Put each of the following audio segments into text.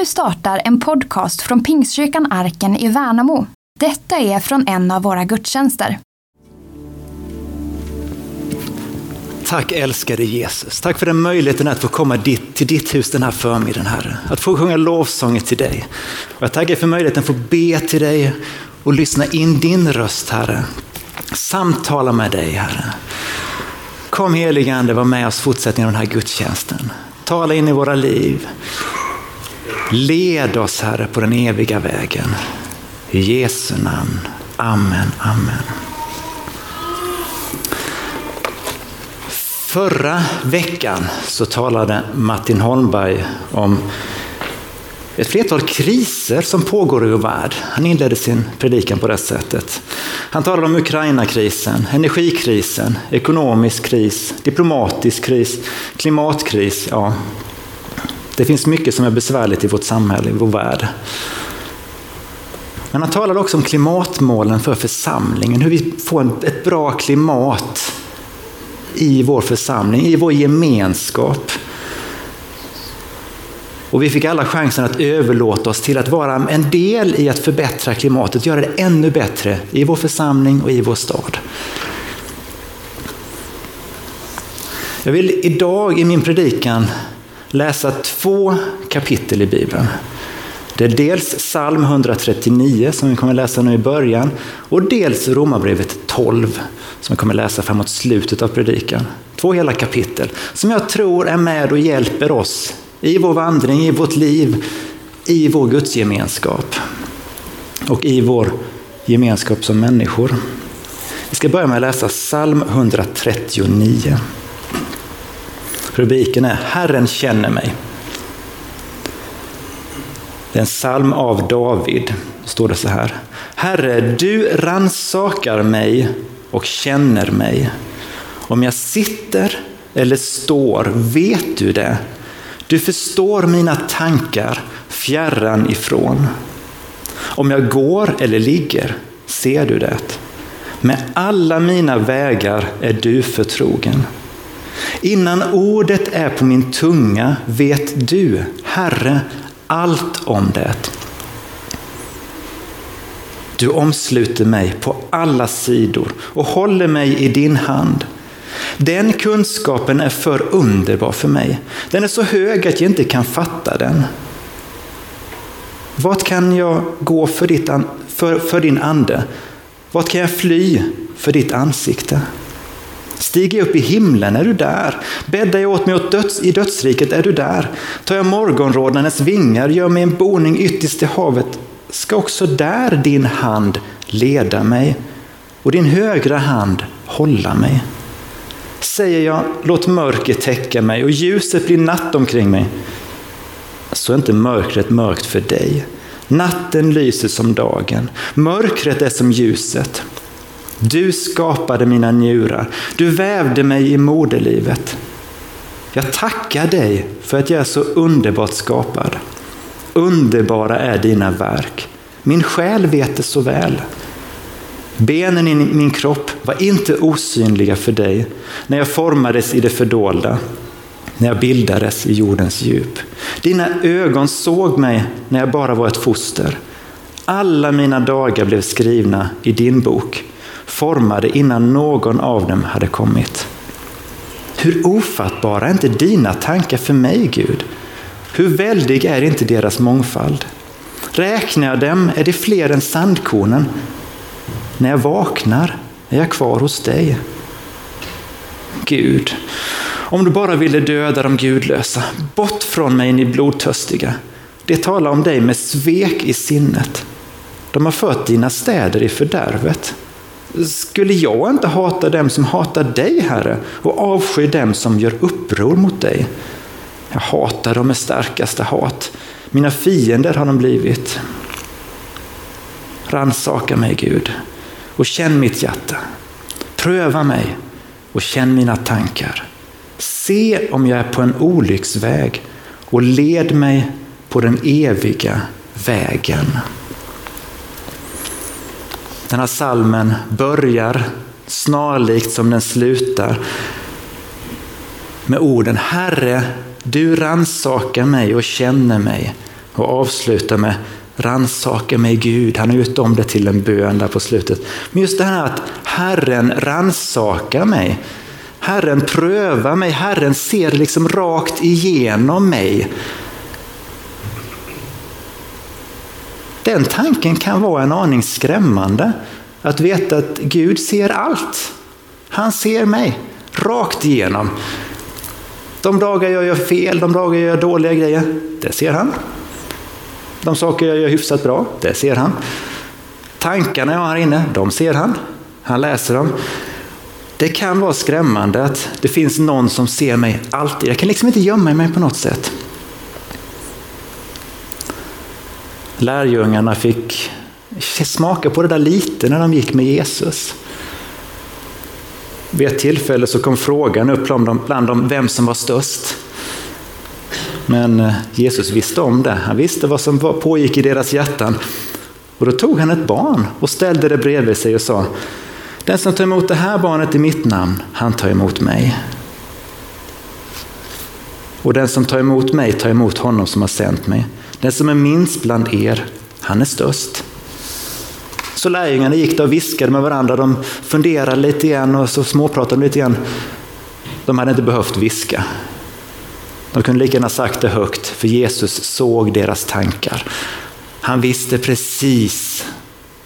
Nu startar en podcast från Pingstkyrkan Arken i Värnamo. Detta är från en av våra gudstjänster. Tack älskade Jesus. Tack för den möjligheten att få komma dit, till ditt hus den här förmiddagen, Herre. Att få sjunga lovsånger till dig. Och jag tackar för möjligheten att få be till dig och lyssna in din röst, Herre. Samtala med dig, Herre. Kom helige Ande, var med oss fortsättningen av den här gudstjänsten. Tala in i våra liv. Led oss, Herre, på den eviga vägen. I Jesu namn. Amen, amen. Förra veckan så talade Martin Holmberg om ett flertal kriser som pågår i vår värld. Han inledde sin predikan på det sättet. Han talade om Ukraina-krisen, energikrisen, ekonomisk kris, diplomatisk kris, klimatkris. Ja, det finns mycket som är besvärligt i vårt samhälle, i vår värld. Men han talade också om klimatmålen för församlingen, hur vi får ett bra klimat i vår församling, i vår gemenskap. Och vi fick alla chansen att överlåta oss till att vara en del i att förbättra klimatet, göra det ännu bättre i vår församling och i vår stad. Jag vill idag i min predikan läsa två kapitel i Bibeln. Det är dels psalm 139 som vi kommer läsa nu i början och dels Romarbrevet 12 som vi kommer läsa framåt slutet av predikan. Två hela kapitel som jag tror är med och hjälper oss i vår vandring, i vårt liv, i vår gudsgemenskap och i vår gemenskap som människor. Vi ska börja med att läsa psalm 139. Rubriken är Herren känner mig. Det är en psalm av David. Då står det så här. Herre, du ransakar mig och känner mig. Om jag sitter eller står vet du det. Du förstår mina tankar fjärran ifrån. Om jag går eller ligger ser du det. Med alla mina vägar är du förtrogen. Innan ordet är på min tunga vet du, Herre, allt om det. Du omsluter mig på alla sidor och håller mig i din hand. Den kunskapen är för underbar för mig. Den är så hög att jag inte kan fatta den. Vart kan jag gå för, ditt, för, för din ande? Vart kan jag fly för ditt ansikte? Stiger jag upp i himlen, är du där? Bäddar jag åt mig åt döds, i dödsriket, är du där? Tar jag morgonrodnadens vingar, gör mig en boning ytterst i havet, ska också där din hand leda mig och din högra hand hålla mig. Säger jag, låt mörker täcka mig och ljuset blir natt omkring mig, så är inte mörkret mörkt för dig. Natten lyser som dagen, mörkret är som ljuset. Du skapade mina njurar, du vävde mig i moderlivet. Jag tackar dig för att jag är så underbart skapad. Underbara är dina verk. Min själ vet det så väl. Benen i min kropp var inte osynliga för dig när jag formades i det fördolda, när jag bildades i jordens djup. Dina ögon såg mig när jag bara var ett foster. Alla mina dagar blev skrivna i din bok formade innan någon av dem hade kommit. Hur ofattbara är inte dina tankar för mig, Gud? Hur väldig är inte deras mångfald? Räknar jag dem är det fler än sandkornen. När jag vaknar är jag kvar hos dig. Gud, om du bara ville döda de gudlösa, bort från mig ni blodtörstiga. Det talar om dig med svek i sinnet. De har fört dina städer i fördärvet. Skulle jag inte hata dem som hatar dig, Herre, och avsky dem som gör uppror mot dig? Jag hatar dem med starkaste hat. Mina fiender har de blivit. Ransaka mig, Gud, och känn mitt hjärta. Pröva mig och känn mina tankar. Se om jag är på en olycksväg och led mig på den eviga vägen. Den här salmen börjar snarlikt som den slutar med orden Herre, du ransakar mig och känner mig. och avslutar med rannsaka mig Gud. Han har gjort om det till en bön där på slutet. Men just det här att Herren rannsakar mig. Herren prövar mig, Herren ser liksom rakt igenom mig. Den tanken kan vara en aning skrämmande. Att veta att Gud ser allt. Han ser mig rakt igenom. De dagar jag gör fel, de dagar jag gör dåliga grejer, det ser han. De saker jag gör hyfsat bra, det ser han. Tankarna jag har här inne, de ser han. Han läser dem. Det kan vara skrämmande att det finns någon som ser mig alltid. Jag kan liksom inte gömma mig på något sätt. Lärjungarna fick smaka på det där lite när de gick med Jesus. Vid ett tillfälle så kom frågan upp bland dem, bland dem vem som var störst. Men eh, Jesus visste om det. Han visste vad som pågick i deras hjärtan. Och då tog han ett barn och ställde det bredvid sig och sa Den som tar emot det här barnet i mitt namn, han tar emot mig. Och den som tar emot mig tar emot honom som har sänt mig. Den som är minst bland er, han är störst. Så lärjungarna gick där och viskade med varandra. De funderade lite grann och så småpratade lite grann. De hade inte behövt viska. De kunde lika gärna sagt det högt, för Jesus såg deras tankar. Han visste precis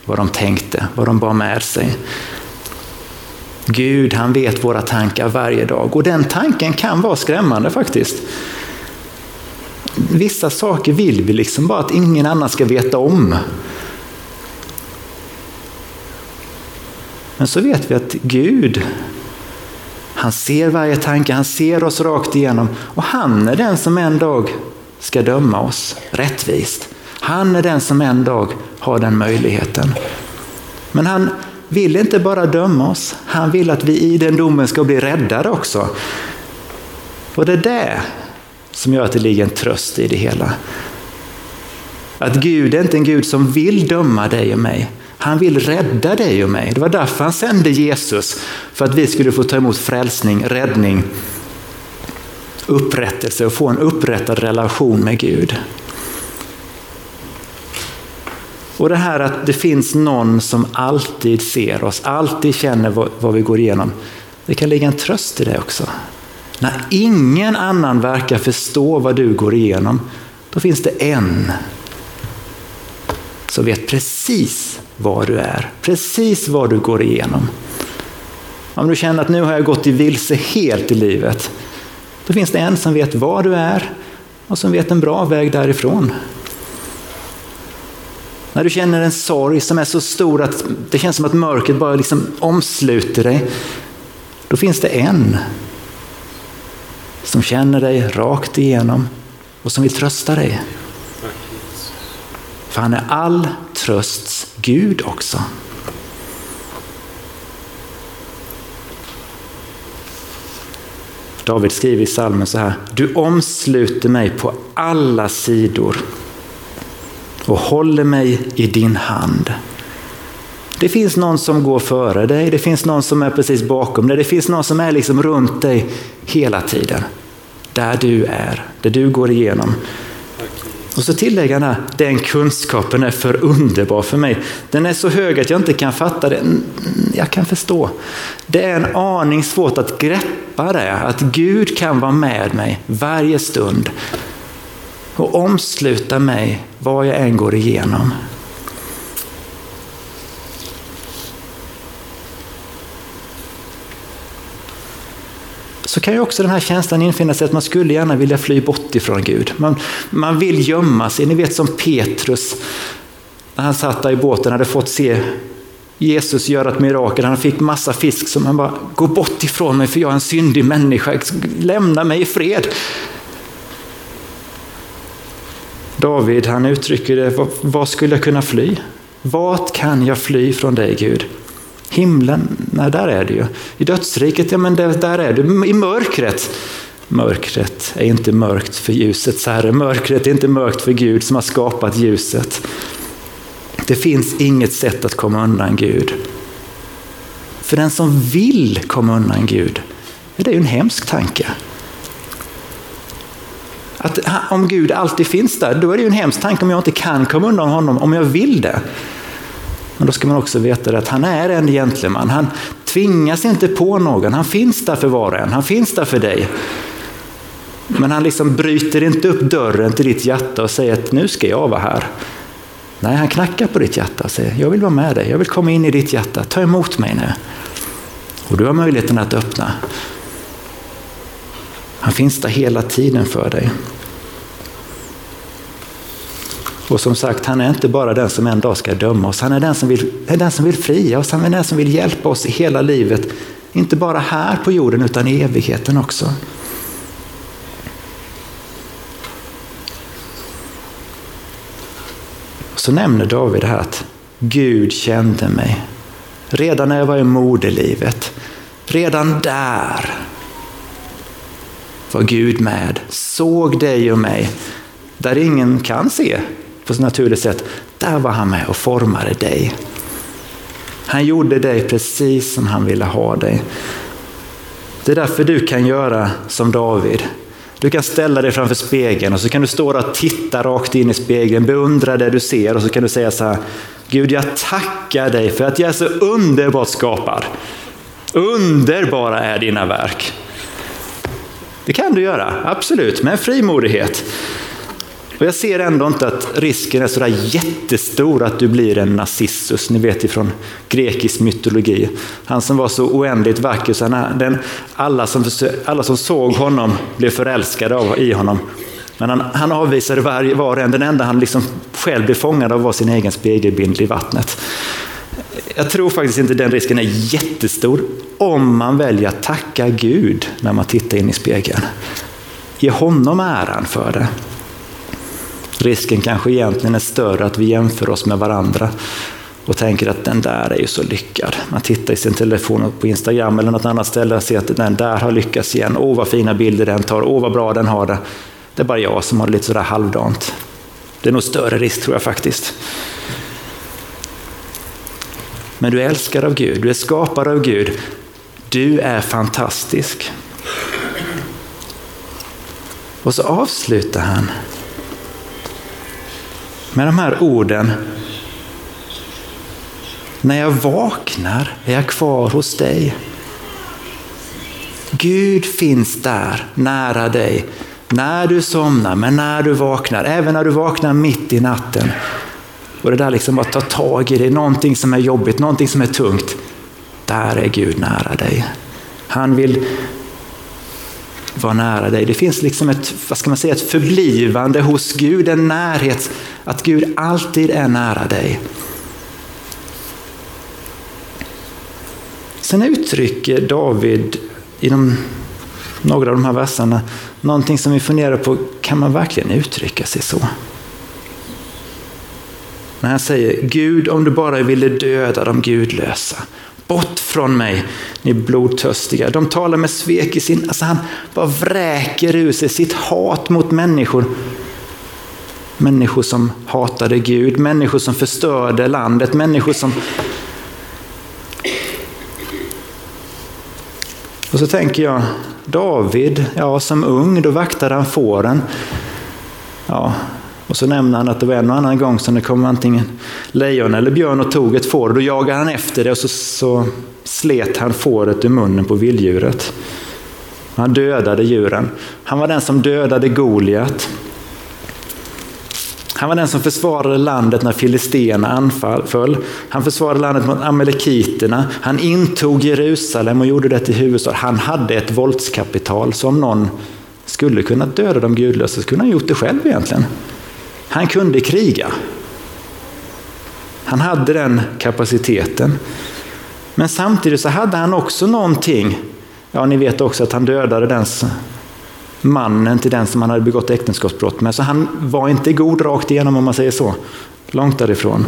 vad de tänkte, vad de bar med sig. Gud, han vet våra tankar varje dag och den tanken kan vara skrämmande faktiskt. Vissa saker vill vi liksom bara att ingen annan ska veta om. Men så vet vi att Gud, han ser varje tanke, han ser oss rakt igenom och han är den som en dag ska döma oss rättvist. Han är den som en dag har den möjligheten. Men han vill inte bara döma oss, han vill att vi i den domen ska bli räddade också. Och det är det som gör att det ligger en tröst i det hela. Att Gud är inte en Gud som vill döma dig och mig, han vill rädda dig och mig. Det var därför han sände Jesus, för att vi skulle få ta emot frälsning, räddning, upprättelse och få en upprättad relation med Gud. Och det här att det finns någon som alltid ser oss, alltid känner vad vi går igenom. Det kan ligga en tröst i det också. När ingen annan verkar förstå vad du går igenom, då finns det en som vet precis var du är, precis vad du går igenom. Om du känner att nu har jag gått i vilse helt i livet, då finns det en som vet var du är och som vet en bra väg därifrån. När du känner en sorg som är så stor att det känns som att mörkret bara liksom omsluter dig, då finns det en som känner dig rakt igenom och som vill trösta dig. För han är all trösts Gud också. David skriver i salmen så här. Du omsluter mig på alla sidor och håller mig i din hand. Det finns någon som går före dig, det finns någon som är precis bakom dig, det finns någon som är liksom runt dig hela tiden. Där du är, där du går igenom. Och så tillägger han här, den kunskapen är för underbar för mig. Den är så hög att jag inte kan fatta det. Jag kan förstå. Det är en aning svårt att greppa det, att Gud kan vara med mig varje stund och omsluta mig vad jag än går igenom. Så kan ju också den här känslan infinna sig att man skulle gärna vilja fly bort ifrån Gud. Man, man vill gömma sig. Ni vet som Petrus, när han satt där i båten, hade fått se Jesus göra ett mirakel. Han fick massa fisk som han bara, gå bort ifrån mig för jag är en syndig människa. Lämna mig i fred. David han uttrycker det, vad skulle jag kunna fly? Vart kan jag fly från dig Gud? Himlen, nej där är det ju. I dödsriket, ja men där är du. I mörkret, mörkret är inte mörkt för ljusets herre. Mörkret är inte mörkt för Gud som har skapat ljuset. Det finns inget sätt att komma undan Gud. För den som vill komma undan Gud, det är ju en hemsk tanke. Att om Gud alltid finns där, då är det ju en hemsk tanke om jag inte kan komma undan honom om jag vill det. Men då ska man också veta att han är en gentleman. Han tvingas inte på någon. Han finns där för var och en. Han finns där för dig. Men han liksom bryter inte upp dörren till ditt hjärta och säger att nu ska jag vara här. Nej, han knackar på ditt hjärta och säger jag vill vara med dig. Jag vill komma in i ditt hjärta. Ta emot mig nu. Och du har möjligheten att öppna. Han finns där hela tiden för dig. Och som sagt, han är inte bara den som en dag ska döma oss. Han är den som vill, är den som vill fria oss. Han är den som vill hjälpa oss i hela livet. Inte bara här på jorden utan i evigheten också. Så nämner David här att Gud kände mig. Redan när jag var i moderlivet. Redan där var Gud med, såg dig och mig. Där ingen kan se på ett naturligt sätt. Där var han med och formade dig. Han gjorde dig precis som han ville ha dig. Det är därför du kan göra som David. Du kan ställa dig framför spegeln och så kan du stå och titta rakt in i spegeln, beundra det du ser och så kan du säga så här. Gud, jag tackar dig för att jag är så underbart skapad. Underbara är dina verk. Det kan du göra, absolut, med frimodighet. Och jag ser ändå inte att risken är sådär jättestor att du blir en Narcissus, ni vet ifrån grekisk mytologi. Han som var så oändligt vacker, så han, den, alla, som, alla som såg honom blev förälskade av, i honom. Men han, han avvisade var, var och en, den enda han liksom själv blev fångad av var sin egen spegelbild i vattnet. Jag tror faktiskt inte den risken är jättestor om man väljer att tacka Gud när man tittar in i spegeln. Ge honom äran för det. Risken kanske egentligen är större att vi jämför oss med varandra och tänker att den där är ju så lyckad. Man tittar i sin telefon på Instagram eller något annat ställe och ser att den där har lyckats igen. Åh vad fina bilder den tar, åh vad bra den har det. Det är bara jag som har det lite sådär halvdant. Det är nog större risk tror jag faktiskt. Men du är älskad av Gud, du är skapad av Gud. Du är fantastisk. Och så avslutar han med de här orden. När jag vaknar är jag kvar hos dig. Gud finns där, nära dig. När du somnar, men när du vaknar, även när du vaknar mitt i natten. Och det där liksom att ta tag i det, någonting som är jobbigt, någonting som är tungt. Där är Gud nära dig. Han vill vara nära dig. Det finns liksom ett, vad ska man säga, ett förblivande hos Gud, en närhet, att Gud alltid är nära dig. Sen uttrycker David i de, några av de här verserna någonting som vi funderar på, kan man verkligen uttrycka sig så? När han säger Gud om du bara ville döda de gudlösa. Bort från mig, ni blodtörstiga. De talar med svek i sin... Alltså han bara vräker ur sig sitt hat mot människor. Människor som hatade Gud, människor som förstörde landet, människor som... Och så tänker jag, David, ja som ung, då vaktade han fåren. Ja, och så nämner han att det var en och annan gång som det kom antingen lejon eller björn och tog ett får. Då jagade han efter det och så, så slet han fåret ur munnen på vilddjuret. Han dödade djuren. Han var den som dödade Goliat. Han var den som försvarade landet när filisterna anföll. Han försvarade landet mot amalekiterna. Han intog Jerusalem och gjorde det till huvudstad. Han hade ett våldskapital. Så om någon skulle kunna döda de gudlösa så kunde han gjort det själv egentligen. Han kunde kriga. Han hade den kapaciteten. Men samtidigt så hade han också någonting. Ja, ni vet också att han dödade den mannen till den som han hade begått äktenskapsbrott med. Så han var inte god rakt igenom om man säger så. Långt därifrån.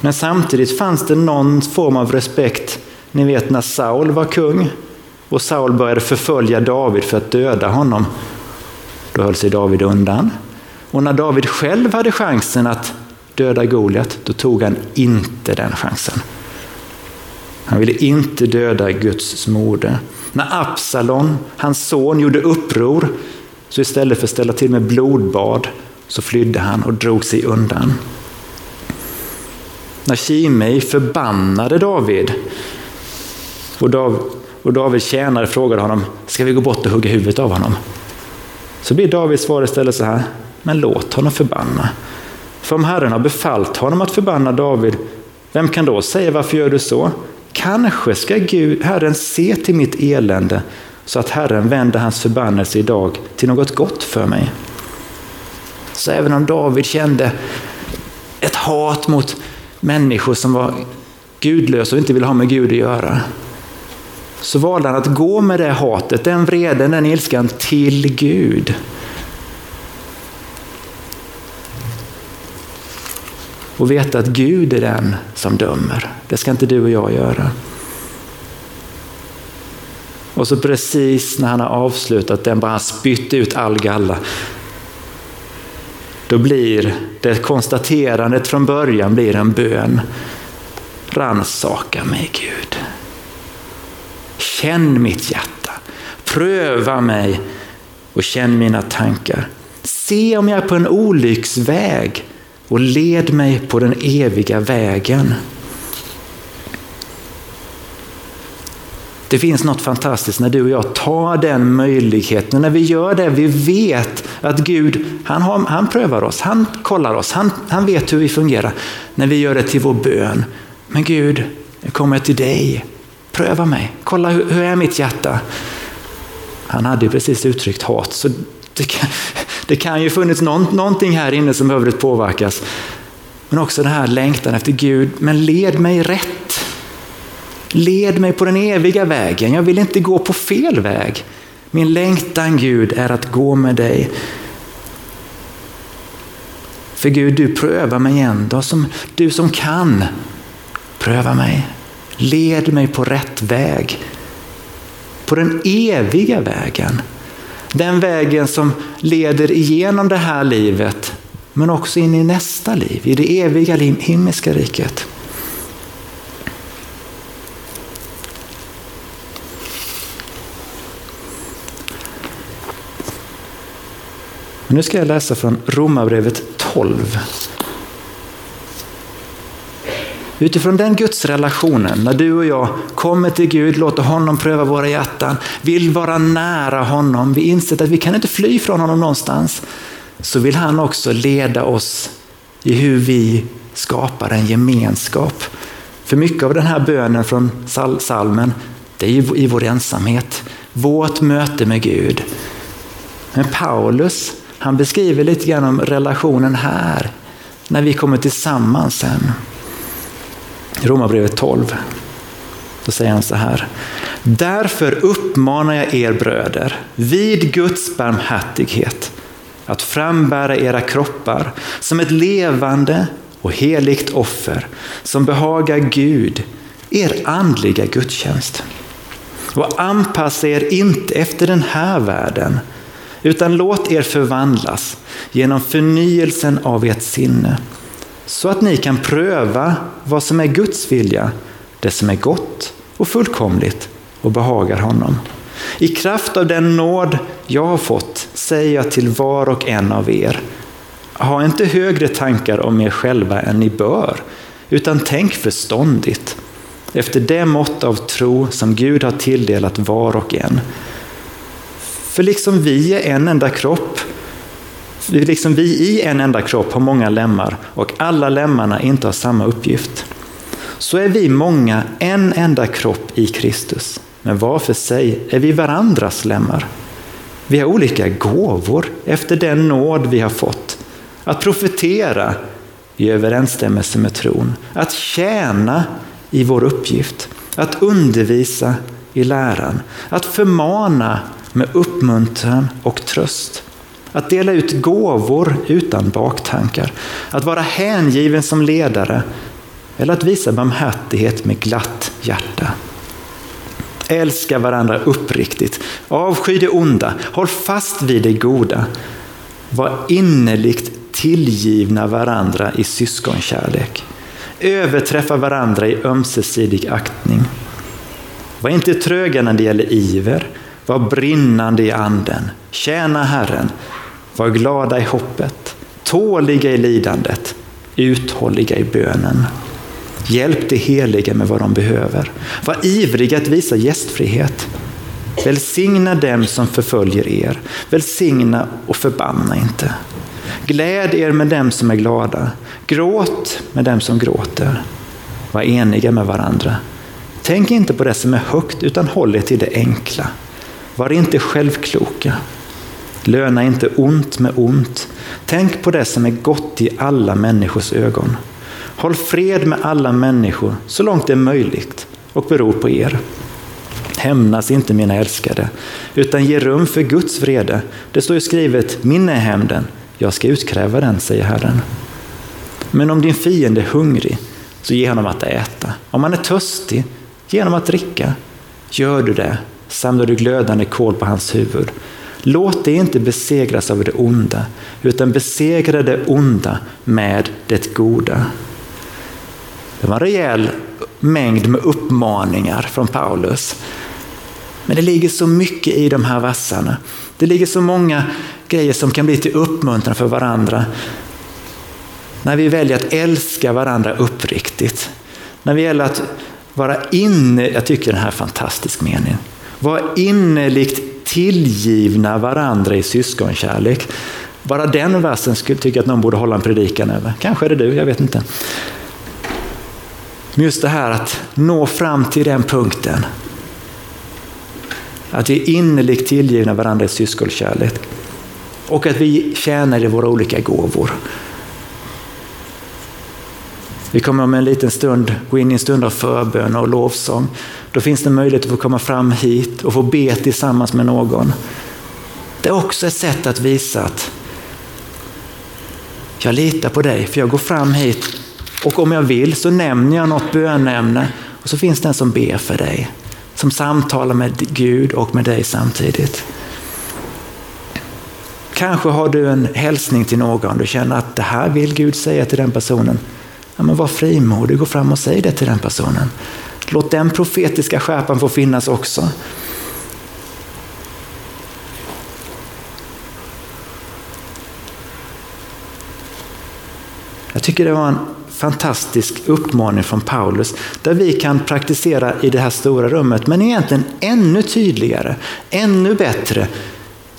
Men samtidigt fanns det någon form av respekt. Ni vet när Saul var kung och Saul började förfölja David för att döda honom. Då höll sig David undan. Och när David själv hade chansen att döda Goliat, då tog han inte den chansen. Han ville inte döda Guds moder. När Absalon, hans son, gjorde uppror Så istället för att ställa till med blodbad så flydde han och drog sig undan. När Shimei förbannade David och Dav, och David tjänare frågade honom, ska vi gå bort och hugga huvudet av honom? Så blir Davids svar istället så här, men låt honom förbanna. För om Herren har befallt honom att förbanna David, vem kan då säga varför gör du så? Kanske ska Gud, Herren se till mitt elände så att Herren vänder hans förbannelse idag till något gott för mig. Så även om David kände ett hat mot människor som var gudlösa och inte ville ha med Gud att göra, så valde han att gå med det hatet, den vreden, den ilskan till Gud. Och veta att Gud är den som dömer. Det ska inte du och jag göra. Och så precis när han har avslutat den, bara spytt ut all galla. Då blir det konstaterandet från början blir en bön. Ransaka mig Gud. Känn mitt hjärta. Pröva mig och känn mina tankar. Se om jag är på en olycksväg och led mig på den eviga vägen. Det finns något fantastiskt när du och jag tar den möjligheten. När vi gör det, vi vet att Gud, han, har, han prövar oss, han kollar oss, han, han vet hur vi fungerar. När vi gör det till vår bön. Men Gud, jag kommer till dig. Pröva mig, kolla hur, hur är mitt hjärta? Han hade ju precis uttryckt hat, så det kan, det kan ju funnits någon, någonting här inne som behöver påverkas. Men också den här längtan efter Gud, men led mig rätt. Led mig på den eviga vägen. Jag vill inte gå på fel väg. Min längtan Gud är att gå med dig. För Gud, du prövar mig ändå. Som, du som kan, pröva mig. Led mig på rätt väg. På den eviga vägen. Den vägen som leder igenom det här livet, men också in i nästa liv, i det eviga himmelska riket. nu ska jag läsa från Romarbrevet 12. Utifrån den gudsrelationen, när du och jag kommer till Gud, låter honom pröva våra hjärtan, vill vara nära honom, vi inser att vi kan inte fly från honom någonstans, så vill han också leda oss i hur vi skapar en gemenskap. För mycket av den här bönen från salmen, det är i vår ensamhet, vårt möte med Gud. Men Paulus, han beskriver lite grann om relationen här, när vi kommer tillsammans sen. Romarbrevet 12. Då säger han så här. Därför uppmanar jag er bröder vid Guds barmhärtighet att frambära era kroppar som ett levande och heligt offer som behagar Gud, er andliga gudstjänst. Och anpassa er inte efter den här världen utan låt er förvandlas genom förnyelsen av ert sinne så att ni kan pröva vad som är Guds vilja, det som är gott och fullkomligt och behagar honom. I kraft av den nåd jag har fått säger jag till var och en av er, ha inte högre tankar om er själva än ni bör, utan tänk förståndigt efter det mått av tro som Gud har tilldelat var och en. För liksom vi är en enda kropp liksom vi i en enda kropp har många lemmar och alla lemmarna inte har samma uppgift. Så är vi många en enda kropp i Kristus. Men var för sig är vi varandras lemmar. Vi har olika gåvor efter den nåd vi har fått. Att profetera i överensstämmelse med tron. Att tjäna i vår uppgift. Att undervisa i läran. Att förmana med uppmuntran och tröst. Att dela ut gåvor utan baktankar. Att vara hängiven som ledare. Eller att visa barmhärtighet med glatt hjärta. Älska varandra uppriktigt. Avsky det onda. Håll fast vid det goda. Var innerligt tillgivna varandra i syskonkärlek. Överträffa varandra i ömsesidig aktning. Var inte tröga när det gäller iver. Var brinnande i anden. Tjäna Herren. Var glada i hoppet. Tåliga i lidandet. Uthålliga i bönen. Hjälp de heliga med vad de behöver. Var ivriga att visa gästfrihet. Välsigna dem som förföljer er. Välsigna och förbanna inte. Gläd er med dem som är glada. Gråt med dem som gråter. Var eniga med varandra. Tänk inte på det som är högt utan håll er till det enkla. Var inte självkloka. Löna inte ont med ont. Tänk på det som är gott i alla människors ögon. Håll fred med alla människor så långt det är möjligt och beror på er. Hämnas inte mina älskade, utan ge rum för Guds vrede. Det står ju skrivet, min är hämnden, jag ska utkräva den, säger Herren. Men om din fiende är hungrig, så ge honom att äta. Om han är törstig, ge honom att dricka. Gör du det, samlar du glödande kol på hans huvud. Låt dig inte besegras av det onda, utan besegra det onda med det goda. Det var en rejäl mängd med uppmaningar från Paulus. Men det ligger så mycket i de här vassarna. Det ligger så många grejer som kan bli till uppmuntran för varandra. När vi väljer att älska varandra uppriktigt. När vi gäller att vara inne, jag tycker den här är fantastisk mening. Vara innerligt tillgivna varandra i syskonkärlek. Bara den versen skulle tycka att någon borde hålla en predikan över. Kanske är det du, jag vet inte. Men just det här att nå fram till den punkten. Att vi är innerligt tillgivna varandra i syskonkärlek. Och att vi tjänar i våra olika gåvor. Vi kommer om en liten stund gå in i en stund av förbön och lovsång. Då finns det möjlighet att få komma fram hit och få be tillsammans med någon. Det är också ett sätt att visa att jag litar på dig, för jag går fram hit och om jag vill så nämner jag något bönämne och så finns det en som ber för dig. Som samtalar med Gud och med dig samtidigt. Kanske har du en hälsning till någon, du känner att det här vill Gud säga till den personen. Ja, men var frimodig, gå fram och säg det till den personen. Låt den profetiska skärpan få finnas också. Jag tycker det var en fantastisk uppmaning från Paulus där vi kan praktisera i det här stora rummet men egentligen ännu tydligare, ännu bättre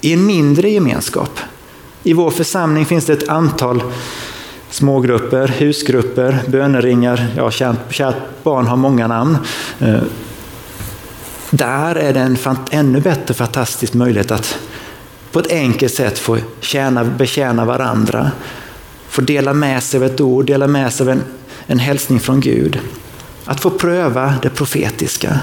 i en mindre gemenskap. I vår församling finns det ett antal smågrupper, husgrupper, böneringar. Ja, kärt, kärt barn har många namn. Eh, där är det en ännu bättre fantastisk möjlighet att på ett enkelt sätt få tjäna, betjäna varandra. Få dela med sig av ett ord, dela med sig av en, en hälsning från Gud. Att få pröva det profetiska.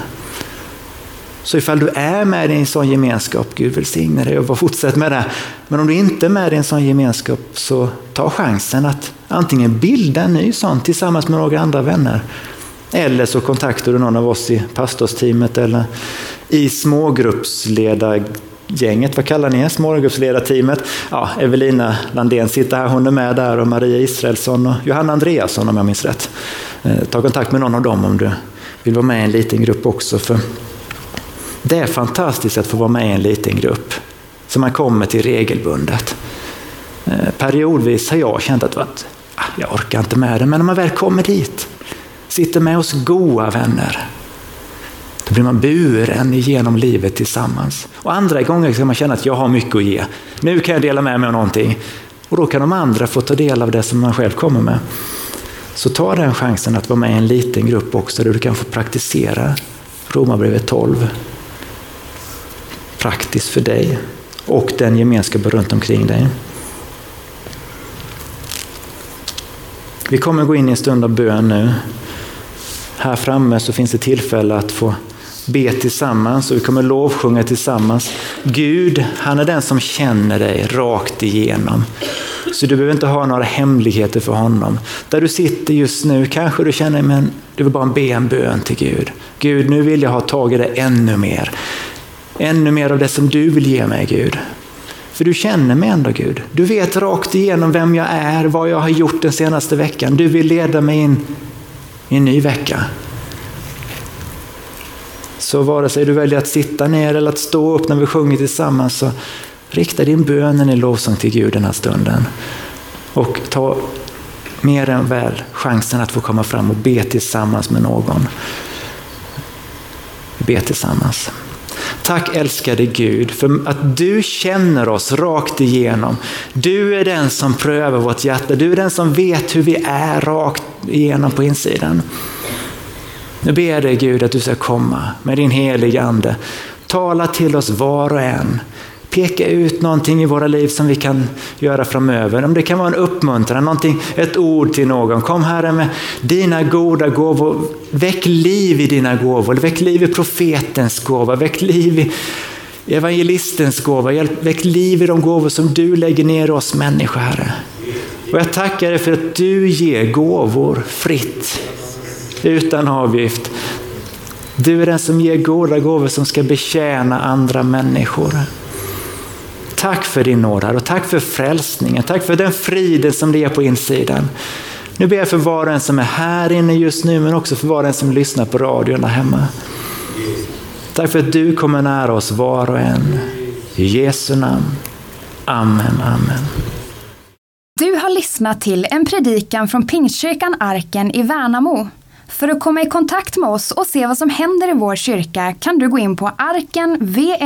Så ifall du är med i en sån gemenskap, Gud välsigne dig och fortsätt med det. Men om du inte är med i en sån gemenskap så ta chansen att antingen bilda en ny sån tillsammans med några andra vänner. Eller så kontaktar du någon av oss i pastorsteamet eller i smågruppsledargänget. Vad kallar ni er? Smågruppsledarteamet? Ja, Evelina Landén sitter här, hon är med där och Maria Israelsson och Johanna Andreasson om jag minns rätt. Eh, ta kontakt med någon av dem om du vill vara med i en liten grupp också. För det är fantastiskt att få vara med i en liten grupp som man kommer till regelbundet. Eh, periodvis har jag känt att ah, jag orkar inte med det, men när man väl kommer dit, sitter med oss goa vänner, då blir man buren igenom livet tillsammans. Och andra gånger kan man känna att jag har mycket att ge. Nu kan jag dela med mig av någonting. Och då kan de andra få ta del av det som man själv kommer med. Så ta den chansen att vara med i en liten grupp också där du kan få praktisera Romarbrevet 12 praktiskt för dig och den gemenskapen runt omkring dig. Vi kommer gå in i en stund av bön nu. Här framme så finns det tillfälle att få be tillsammans och vi kommer lovsjunga tillsammans. Gud, han är den som känner dig rakt igenom. Så du behöver inte ha några hemligheter för honom. Där du sitter just nu kanske du känner men du vill bara be en bön till Gud. Gud, nu vill jag ha tag i det ännu mer. Ännu mer av det som du vill ge mig Gud. För du känner mig ändå Gud. Du vet rakt igenom vem jag är, vad jag har gjort den senaste veckan. Du vill leda mig in i en ny vecka. Så vare sig du väljer att sitta ner eller att stå upp när vi sjunger tillsammans så rikta din bönen i lovsång till Gud den här stunden. Och ta mer än väl chansen att få komma fram och be tillsammans med någon. Be tillsammans. Tack älskade Gud för att du känner oss rakt igenom. Du är den som prövar vårt hjärta. Du är den som vet hur vi är rakt igenom på insidan. Nu ber jag dig Gud att du ska komma med din heliga ande. Tala till oss var och en peka ut någonting i våra liv som vi kan göra framöver. Om det kan vara en uppmuntran, någonting, ett ord till någon. Kom Herre med dina goda gåvor. Väck liv i dina gåvor. Väck liv i profetens gåva. Väck liv i evangelistens gåva. Väck liv i de gåvor som du lägger ner oss människor, Herre. Och jag tackar dig för att du ger gåvor fritt, utan avgift. Du är den som ger goda gåvor som ska betjäna andra människor. Tack för din nåd här och tack för frälsningen. Tack för den friden som det är på insidan. Nu ber jag för var och en som är här inne just nu men också för var och en som lyssnar på radion där hemma. Tack för att du kommer nära oss var och en. I Jesu namn. Amen, amen. Du har lyssnat till en predikan från Pingstkyrkan Arken i Värnamo. För att komma i kontakt med oss och se vad som händer i vår kyrka kan du gå in på arkenvmo.se